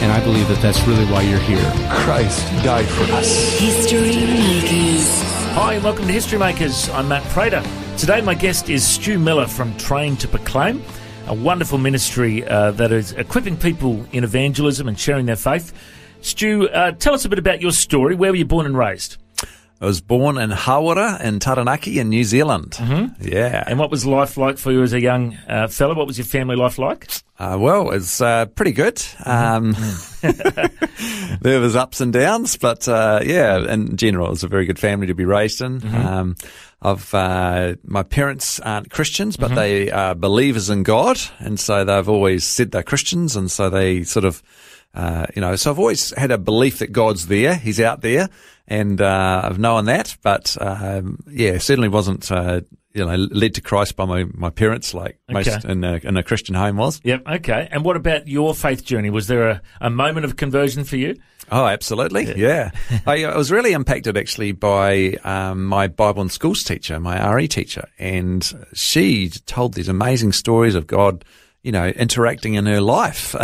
And I believe that that's really why you're here. Christ died for us. History Makers. Hi, and welcome to History Makers. I'm Matt Prater. Today, my guest is Stu Miller from Train to Proclaim, a wonderful ministry uh, that is equipping people in evangelism and sharing their faith. Stu, uh, tell us a bit about your story. Where were you born and raised? I was born in Hawera in Taranaki in New Zealand. Mm-hmm. Yeah. And what was life like for you as a young uh, fella? What was your family life like? Uh, well, it's uh, pretty good. Um, there was ups and downs, but uh, yeah, in general, it was a very good family to be raised in. Um, I've uh, my parents aren't Christians, but they are believers in God, and so they've always said they're Christians, and so they sort of. Uh, you know, so I've always had a belief that God's there, He's out there, and uh, I've known that. But um, yeah, certainly wasn't uh, you know led to Christ by my, my parents like most Okay. in a, in a Christian home was. Yep, okay. And what about your faith journey? Was there a, a moment of conversion for you? Oh, absolutely. Yeah. I, I was really impacted actually by um, my Bible in Schools teacher, my RE teacher, and she told these amazing stories of God, you know, interacting in her life.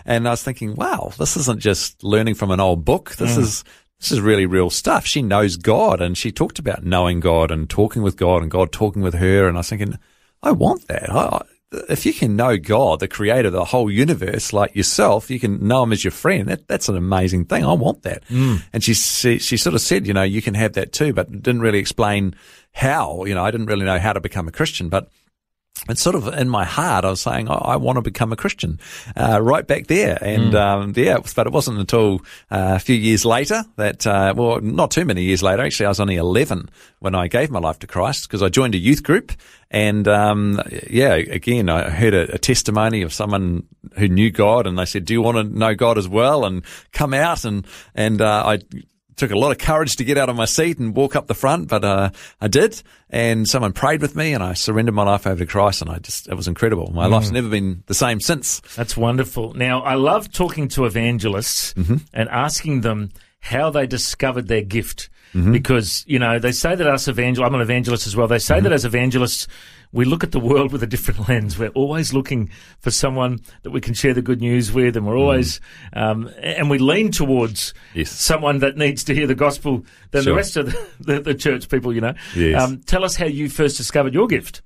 and I was thinking, wow, this isn't just learning from an old book. This is, this is really real stuff. She knows God and she talked about knowing God and talking with God and God talking with her. And I was thinking, I want that. I, if you can know God, the creator of the whole universe, like yourself, you can know him as your friend. That, that's an amazing thing. I want that. Mm. And she, she, she sort of said, you know, you can have that too, but didn't really explain how, you know, I didn't really know how to become a Christian, but it's sort of in my heart. I was saying I, I want to become a Christian uh, right back there, and um, yeah, but it wasn't until uh, a few years later that, uh, well, not too many years later. Actually, I was only eleven when I gave my life to Christ because I joined a youth group, and um, yeah, again, I heard a, a testimony of someone who knew God, and they said, "Do you want to know God as well?" and come out, and and uh, I took a lot of courage to get out of my seat and walk up the front, but uh, I did. And someone prayed with me, and I surrendered my life over to Christ, and I just it was incredible. My life's never been the same since. That's wonderful. Now, I love talking to evangelists and asking them how they discovered their gift. Because, you know, they say that us evangel I'm an evangelist as well. They say that as evangelists, we look at the world with a different lens. We're always looking for someone that we can share the good news with, and we're always, um, and we lean towards Yes. someone that needs to hear the gospel than the rest of the, the, the church people, you know. Yes. Um, tell us how you first discovered your gift.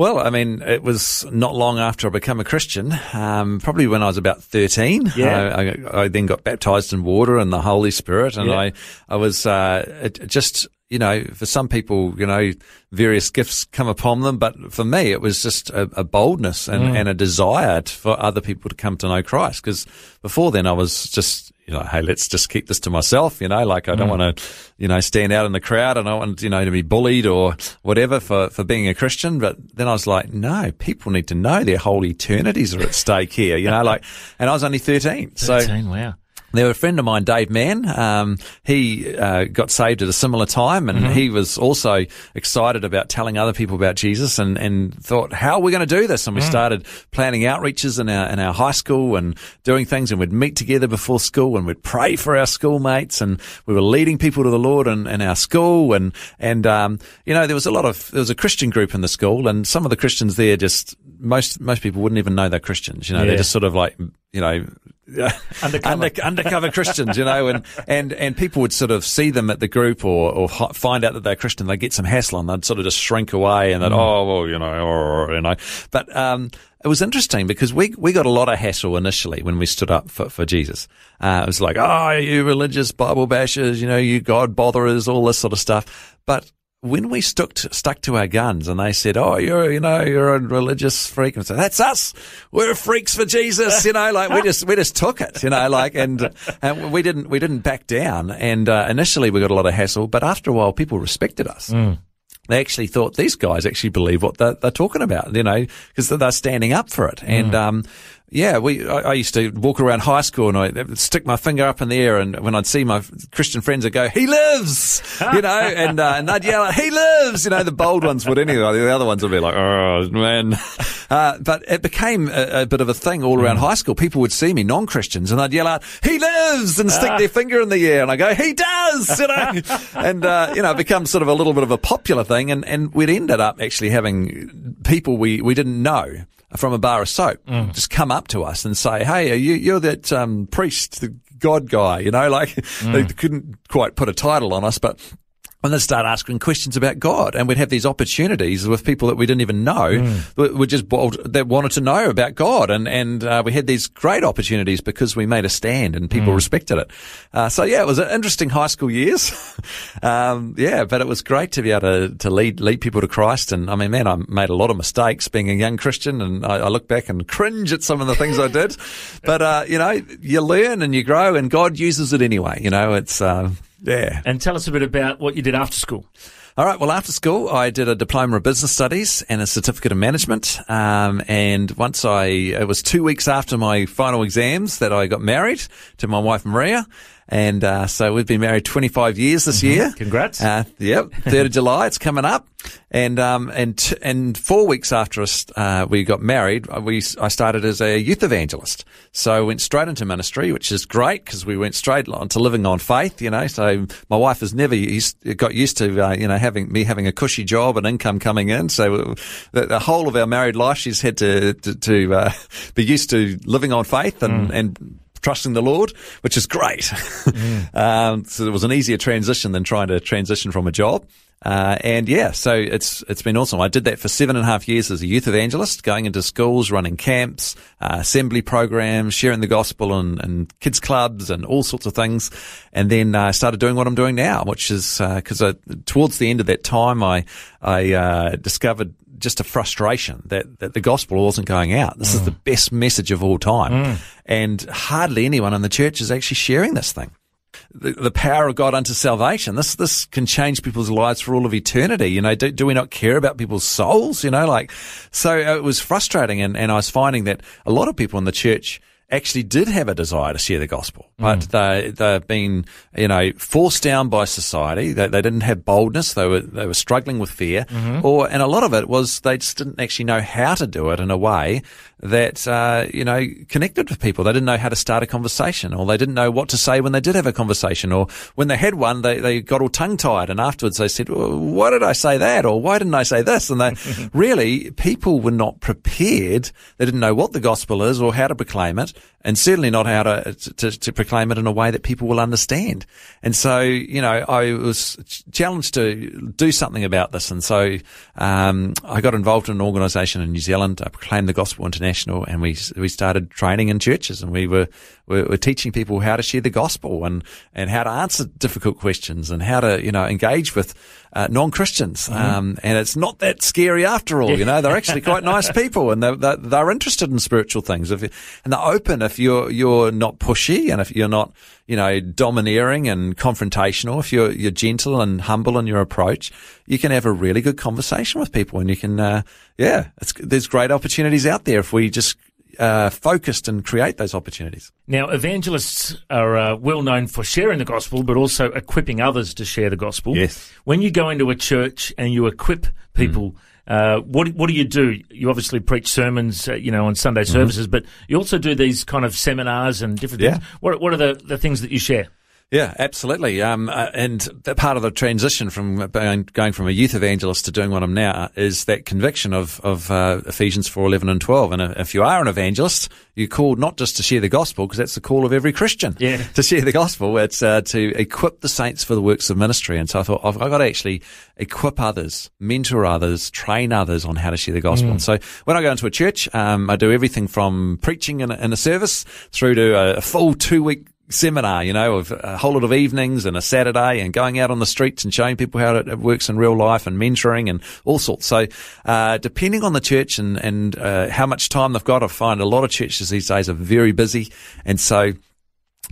Well, I mean, it was not long after I became a Christian, um, probably when I was about 13. Yeah. I, I, I then got baptized in water and the Holy Spirit, and Yeah. I, I was, uh, just, you know, for some people, you know, various gifts come upon them, but for me, it was just a, a boldness and, Mm. and a desire for other people to come to know Christ. Because before then, I was just, you know, hey, let's just keep this to myself, you know, like I don't Mm. want to, you know, stand out in the crowd. And I want, you know, to be bullied or whatever for, for being a Christian. But then I was like, no, people need to know their whole eternities are at stake here, you know, like, and I was only 13. So, 13, wow. There was a friend of mine, Dave Mann. Um, he uh, got saved at a similar time, and Mm-hmm. he was also excited about telling other people about Jesus, and, and thought, "How are we going to do this?" And Mm. we started planning outreaches in our in our high school and doing things, and we'd meet together before school, and we'd pray for our schoolmates, and we were leading people to the Lord in, in our school, and and um, you know there was a lot of there was a Christian group in the school, and some of the Christians there just most most people wouldn't even know they're Christians. You know, Yeah. they're just sort of like you know, Undercover. under, undercover Christians, you know, and, and, and people would sort of see them at the group or, or find out that they're Christian. They get some hassle and they'd sort of just shrink away and they'd, oh, well, you know, or, you know, but, um, it was interesting because we, we got a lot of hassle initially when we stood up for, for Jesus. Uh, it was like, oh, you religious Bible bashers, you know, you God botherers, all this sort of stuff. But when we stuck to, stuck to our guns and they said, "Oh, you're you know you're a religious freak," and so that's us. We're freaks for Jesus, you know. Like we just we just took it, you know. Like and and we didn't we didn't back down. And uh, initially we got a lot of hassle, but after a while people respected us. They actually thought these guys actually believe what they're, they're talking about, you know, because they're standing up for it. And um, yeah, we I, I used to walk around high school and I'd stick my finger up in the air, and when I'd see my Christian friends, I'd go, "He lives," you know, and uh, and they'd yell, "He lives," you know. The bold ones would anyway. The other ones would be like, "Oh man," uh, but it became a, a bit of a thing all around high school. People would see me, non-Christians, and they'd yell out, "He lives," and stick their finger in the air, and I go, "He does," you know, and uh, you know, it becomes sort of a little bit of a popular thing, and and we'd ended up actually having people we we didn't know from a bar of soap just come up to us and say, "Hey, are you you're that um, priest, the God guy?" You know, like they couldn't quite put a title on us, but. And then start asking questions about God, and we'd have these opportunities with people that we didn't even know, that were just bold, that wanted to know about God, and and uh, we had these great opportunities because we made a stand and people respected it. Uh, so yeah, it was an interesting high school years. um, yeah, but it was great to be able to, to lead lead people to Christ. And I mean, man, I made a lot of mistakes being a young Christian, and I, I look back and cringe at some of the things I did. But uh, you know, you learn and you grow, and God uses it anyway. You know, it's uh, yeah. And tell us a bit about what you did after school. All right. Well, after school, I did a diploma of business studies and a certificate of management. Um, and once I, it was two weeks after my final exams that I got married to my wife Maria. And uh, so we've been married 25 years this year. Congrats. Uh, yep, 3rd of July, it's coming up. And, um, and, t- and four weeks after us, uh, we got married, uh, we, I started as a youth evangelist. So I went straight into ministry, which is great because we went straight on to living on faith, you know. So my wife has never used, got used to, uh, you know, having me having a cushy job and income coming in. So the, the whole of our married life, she's had to, to, to uh, be used to living on faith and, and trusting the Lord, which is great. um, so it was an easier transition than trying to transition from a job. Uh, and yeah, so it's it's been awesome. I did that for seven and a half years as a youth evangelist, going into schools, running camps, uh, assembly programs, sharing the gospel and, and kids clubs and all sorts of things. And then I uh, started doing what I'm doing now, which is because towards the end of that time, I I uh, discovered just a frustration that, that the gospel wasn't going out. This is the best message of all time. And hardly anyone in the church is actually sharing this thing. The, the power of God unto salvation. This, this can change people's lives for all of eternity. You know, do, do we not care about people's souls? You know, like, so uh, it was frustrating. And, and I was finding that a lot of people in the church actually did have a desire to share the gospel, hmm. but they they've been you know forced down by society. They, they didn't have boldness. They were they were struggling with fear, mm-hmm. or and a lot of it was they just didn't actually know how to do it in a way that uh, you know connected with people. They didn't know how to start a conversation, or they didn't know what to say when they did have a conversation, or when they had one, they they got all tongue tied, and afterwards they said, well, "Why did I say that?" or "Why didn't I say this?" And they really people were not prepared. They didn't know what the gospel is or how to proclaim it and certainly not how to, to, to proclaim it in a way that people will understand. And so, you know, I was challenged to do something about this. And so, um, I got involved in an organization in New Zealand, I proclaimed the gospel international and we, we started training in churches and we were, we were teaching people how to share the gospel and, and how to answer difficult questions and how to, you know, engage with, uh, non-Christians. Um, and it's not that scary after all, you know, they're actually quite nice people and they're, they're, they're interested in spiritual things. If you, and they're open if you're, you're not pushy and if you're not, you know, domineering and confrontational, if you're, you're gentle and humble in your approach, you can have a really good conversation with people and you can, uh, yeah, it's, there's great opportunities out there if we just, uh, focused and create those opportunities. Now, evangelists are uh, well known for sharing the gospel, but also equipping others to share the gospel. Yes. When you go into a church and you equip people, uh, what what do you do? You obviously preach sermons, uh, you know, on Sunday services, but you also do these kind of seminars and different Yeah. things. What what are the, the things that you share? Yeah, absolutely. Um, uh, and the part of the transition from going, going from a youth evangelist to doing what I'm now is that conviction of, of uh, Ephesians 4, 11 and 12. And uh, if you are an evangelist, you're called not just to share the gospel, because that's the call of every Christian. Yeah. To share the gospel. It's uh, to equip the saints for the works of ministry. And so I thought, I've, I've got to actually equip others, mentor others, train others on how to share the gospel. Mm. And so when I go into a church, um, I do everything from preaching in a, in a service through to a, a full two week seminar, you know, of a whole lot of evenings and a Saturday and going out on the streets and showing people how it, works in real life and mentoring and all sorts. So, uh, depending on the church and, and, uh, how much time they've got, I find a lot of churches these days are very busy. And so,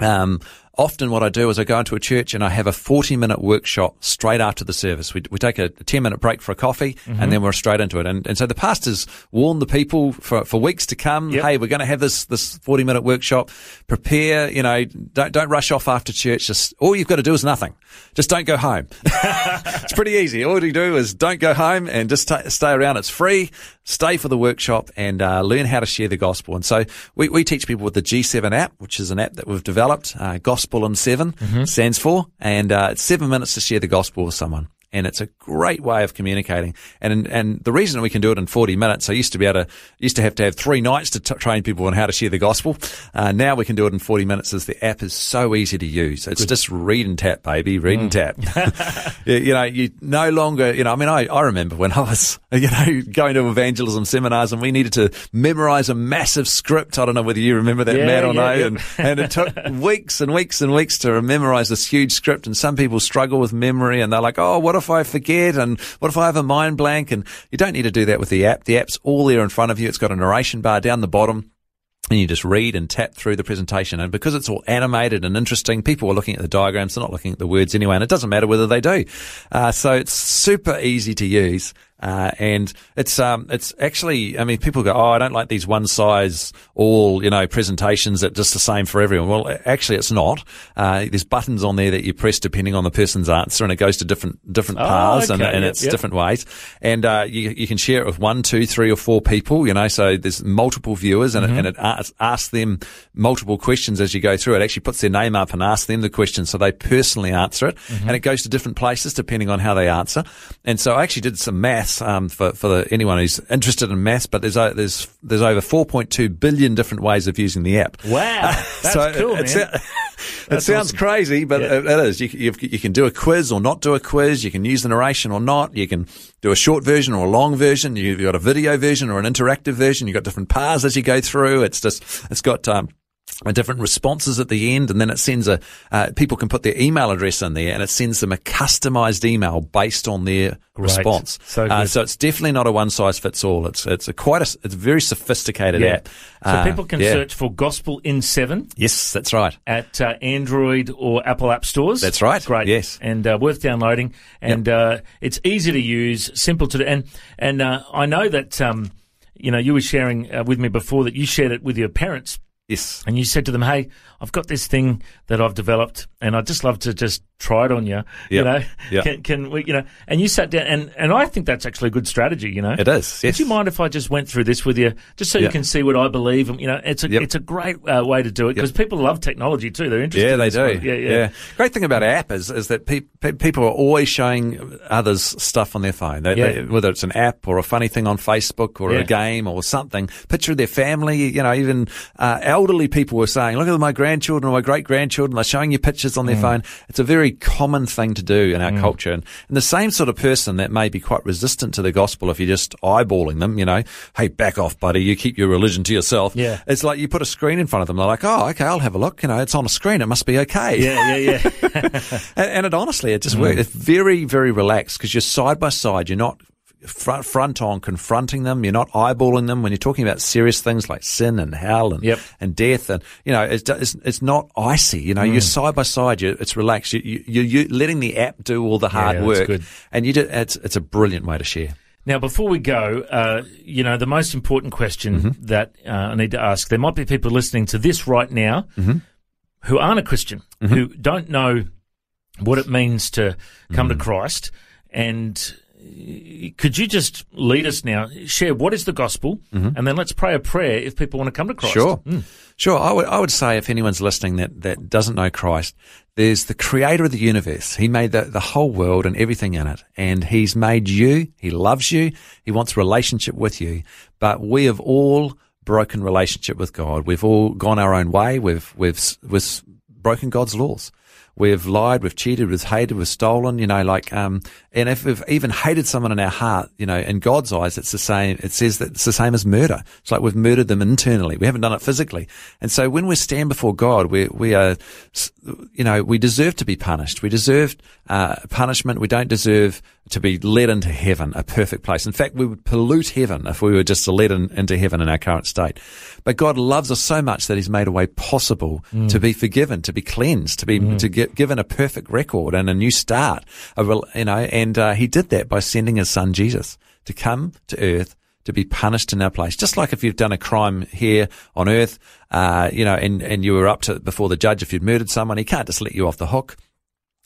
um, often what I do is I go into a church and I have a 40 minute workshop straight after the service. We, we take a 10 minute break for a coffee Mm-hmm. and then we're straight into it. And, and so the pastors warn the people for, for weeks to come, Yep. hey, we're going to have this, this 40 minute workshop. Prepare, you know, don't, don't rush off after church. Just, all you've got to do is nothing. Just don't go home. it's pretty easy. All you do is don't go home and just ta stay around. It's free. Stay for the workshop and uh, learn how to share the gospel. And so we, we teach people with the G7 app, which is an app that we've developed. Uh, gospel in 7 stands for, and uh, it's seven minutes to share the gospel with someone. And it's a great way of communicating. And and the reason we can do it in 40 minutes, I used to be able to, used to have to have three nights to t- train people on how to share the gospel. Uh, now we can do it in 40 minutes as the app is so easy to use. It's just read and tap, baby, read and tap. you, you know, you no longer, you know, I mean, I, I remember when I was, you know, going to evangelism seminars and we needed to memorize a massive script. I don't know whether you remember that, Yeah, Matt, or yeah, no. yeah. And, and it took weeks and weeks and weeks to memorize this huge script. And some people struggle with memory and they're like, oh, what if I forget? And what if I have a mind blank? And you don't need to do that with the app. The app's all there in front of you. It's got a narration bar down the bottom. And you just read and tap through the presentation. And because it's all animated and interesting, people are looking at the diagrams. They're not looking at the words anyway. And it doesn't matter whether they do. Uh, so it's super easy to use. Uh, and it's, um, it's actually, I mean, people go, oh, I don't like these one size all, you know, presentations that just the same for everyone. Well, actually, it's not. Uh, there's buttons on there that you press depending on the person's answer and it goes to different, different Oh, paths and, okay. and Yep, it's yep. different ways. And, uh, you, you can share it with one, two, three or four people, you know, so there's multiple viewers and, Mm-hmm. it, and it asks, asks them multiple questions as you go through. It actually puts their name up and asks them the question so they personally answer it. Mm-hmm. And it goes to different places depending on how they answer. And so I actually did some maths, um, for, for the, anyone who's interested in maths, but there's, o- there's, there's over 4.2 billion different ways of using the app. Wow, that's So cool, it, man. it, it sounds awesome. crazy, but Yeah. it, it is. You, you, you can do a quiz or not do a quiz. You can use the narration or not. You can do a short version or a long version. You've got a video version or an interactive version. You've got different paths as you go through. It's just, it's got, um, uh, different responses at the end, and then it sends a. Uh, people can put their email address in there, and it sends them a customized email based on their Great. response. So uh, so it's definitely not a one size fits all. It's it's a quite a it's a very sophisticated Yeah. app. So Uh, people can yeah. search for Gospel in 7 Yes, that's right. at uh, Android or Apple app stores. That's right. Great. Yes. And uh, worth downloading. And uh, it's easy to use, simple to do. And, and uh, I know that, um, you know, you were sharing uh, with me before that you shared it with your parents. Yes. And you said to them, "Hey, I've got this thing that I've developed, and I'd just love to just try it on you. You know, Yep. can, can we? You know?" And you sat down, and and I think that's actually a good strategy. You know, It is, Would you mind if I just went through this with you, just so you can see what I believe? And you know, it's a Yep. it's a great uh, way to do it because people love technology too. They're interested. Yeah, they do. one. Yeah, yeah. Great thing about app is is that pe- pe- people are always showing others stuff on their phone. They, Yeah. they- whether it's an app or a funny thing on Facebook or Yeah. a game or something. Picture of their family. You know, even uh, elderly people were saying, "Look at my grandchildren or my great grandchildren." They're showing you pictures on their Mm. phone. It's a very common thing to do in our culture, and, and the same sort of person that may be quite resistant to the gospel if you're just eyeballing them. You know, hey, back off, buddy. You keep your religion to yourself. Yeah. It's like you put a screen in front of them. They're like, oh, okay, I'll have a look. You know, it's on a screen. It must be okay. Yeah, yeah, yeah. And, and it honestly, it just Mm. works. It's very, very relaxed because you're side by side. You're not front, front on confronting them. You're not eyeballing them when you're talking about serious things like sin and hell and, Yep. and death. And, you know, it's, it's, it's not icy. You know, Mm. you're side by side. you it's relaxed. You, you, you, you're letting the app do all the hard that's work. good. And you do, it's, it's a brilliant way to share. Now, before we go, uh, you know, the most important question Mm-hmm. that uh, I need to ask there might be people listening to this right now Mm-hmm. who aren't a Christian, who don't know what it means to come Mm. to Christ. And could you just lead us now? Share what is the gospel, and then let's pray a prayer if people want to come to Christ. Mm-hmm. Sure. Sure. I would, I would say if anyone's listening that, that doesn't know Christ, there's the creator of the universe. He made the, the whole world and everything in it. And he's made you. He loves you. He wants a relationship with you. But we have all broken relationship with God. We've all gone our own way. We've, we've, we've broken God's laws. We've lied, we've cheated, we've hated, we've stolen, you know, like, um, and if we've even hated someone in our heart, you know, in God's eyes, it's the same, it says that it's the same as murder. It's like we've murdered them internally. We haven't done it physically. And so when we stand before God, we, we are, you know, we deserve to be punished. We deserve, uh, punishment. We don't deserve to be led into heaven, a perfect place. In fact, we would pollute heaven if we were just to let in, into heaven in our current state. But God loves us so much that He's made a way possible Mm. to be forgiven, to be cleansed, to be to get given a perfect record and a new start. A you know, and uh, He did that by sending His Son Jesus to come to earth to be punished in our place. Just like if you've done a crime here on earth, uh, you know, and, and you were up to before the judge if you'd murdered someone, he can't just let you off the hook.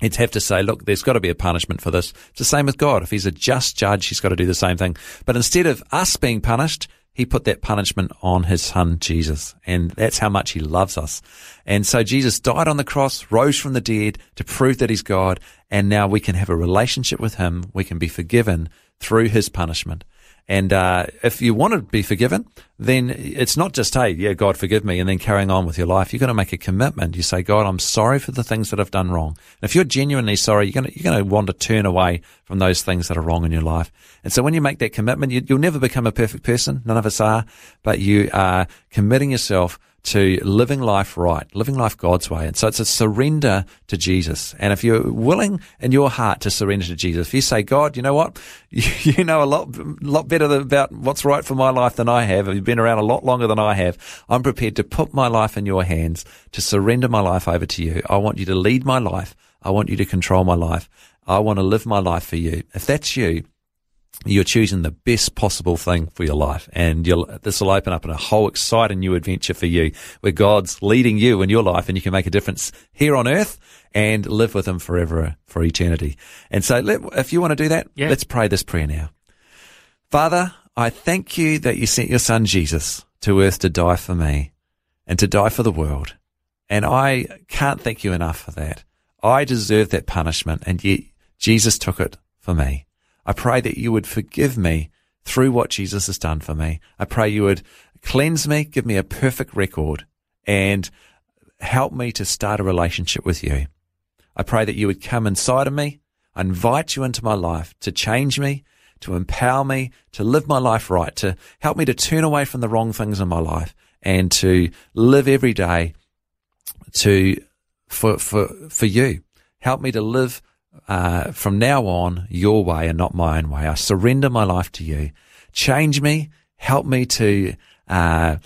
He'd have to say, look, there's got to be a punishment for this. It's the same with God. If he's a just judge, he's got to do the same thing. But instead of us being punished, he put that punishment on his son, Jesus. And that's how much he loves us. And so Jesus died on the cross, rose from the dead to prove that he's God. And now we can have a relationship with him. We can be forgiven through his punishment. And uh, if you want to be forgiven, then it's not just, hey, yeah, God, forgive me, and then carrying on with your life. You've got to make a commitment. You say, God, I'm sorry for the things that I've done wrong. And if you're genuinely sorry, you're going to, you're going to want to turn away from those things that are wrong in your life. And so when you make that commitment, you, you'll never become a perfect person. None of us are, but you are committing yourself to living life right, living life God's way. And so it's a surrender to Jesus. And if you're willing in your heart to surrender to Jesus, if you say, God, you know what? You, know a lot, lot better about what's right for my life than I have. You've been around a lot longer than I have. I'm prepared to put my life in your hands, to surrender my life over to you. I want you to lead my life. I want you to control my life. I want to live my life for you. If that's you, you're choosing the best possible thing for your life. And you'll, this will open up in a whole exciting new adventure for you where God's leading you in your life and you can make a difference here on earth and live with him forever for eternity. And so let, if you want to do that, Yeah. let's pray this prayer now. Father, I thank you that you sent your son Jesus to earth to die for me and to die for the world. And I can't thank you enough for that. I deserve that punishment and yet Jesus took it for me. I pray that you would forgive me through what Jesus has done for me. I pray you would cleanse me, give me a perfect record and help me to start a relationship with you. I pray that you would come inside of me. Invite you into my life to change me, to empower me, to live my life right, to help me to turn away from the wrong things in my life and to live every day to, for, for, for you. Help me to live, uh, from now on your way and not my own way. I surrender my life to you. Change me. Help me to, uh,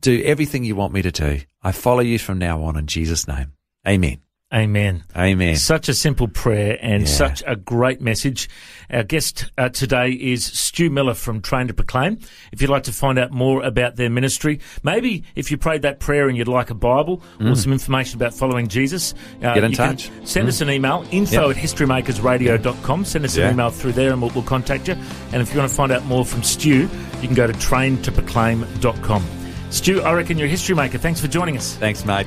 do everything you want me to do. I follow you from now on in Jesus' name. Amen. Amen. Amen. Such a simple prayer and Yeah. such a great message. Our guest uh, today is Stu Miller from Train to Proclaim. If you'd like to find out more about their ministry, maybe if you prayed that prayer and you'd like a Bible or some information about following Jesus, uh, Mm. Get in touch. Mm. Send us an email, info Yep. at historymakersradio.com. Send us Yeah. an email through there and we'll, we'll contact you. And if you want to find out more from Stu, you can go to traintoproclaim.com. Stu, I reckon you're a history maker. Thanks for joining us. Thanks, mate.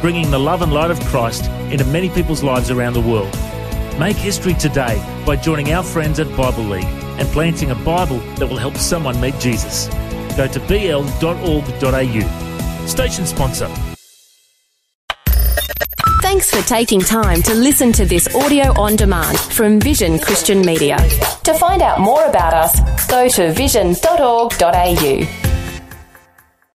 bringing the love and light of Christ into many people's lives around the world. Make history today by joining our friends at Bible League. and planting a Bible that will help someone meet Jesus. Go to bl.org.au. Station sponsor. Thanks for taking time to listen to this audio on demand from Vision Christian Media. To find out more about us, go to vision.org.au.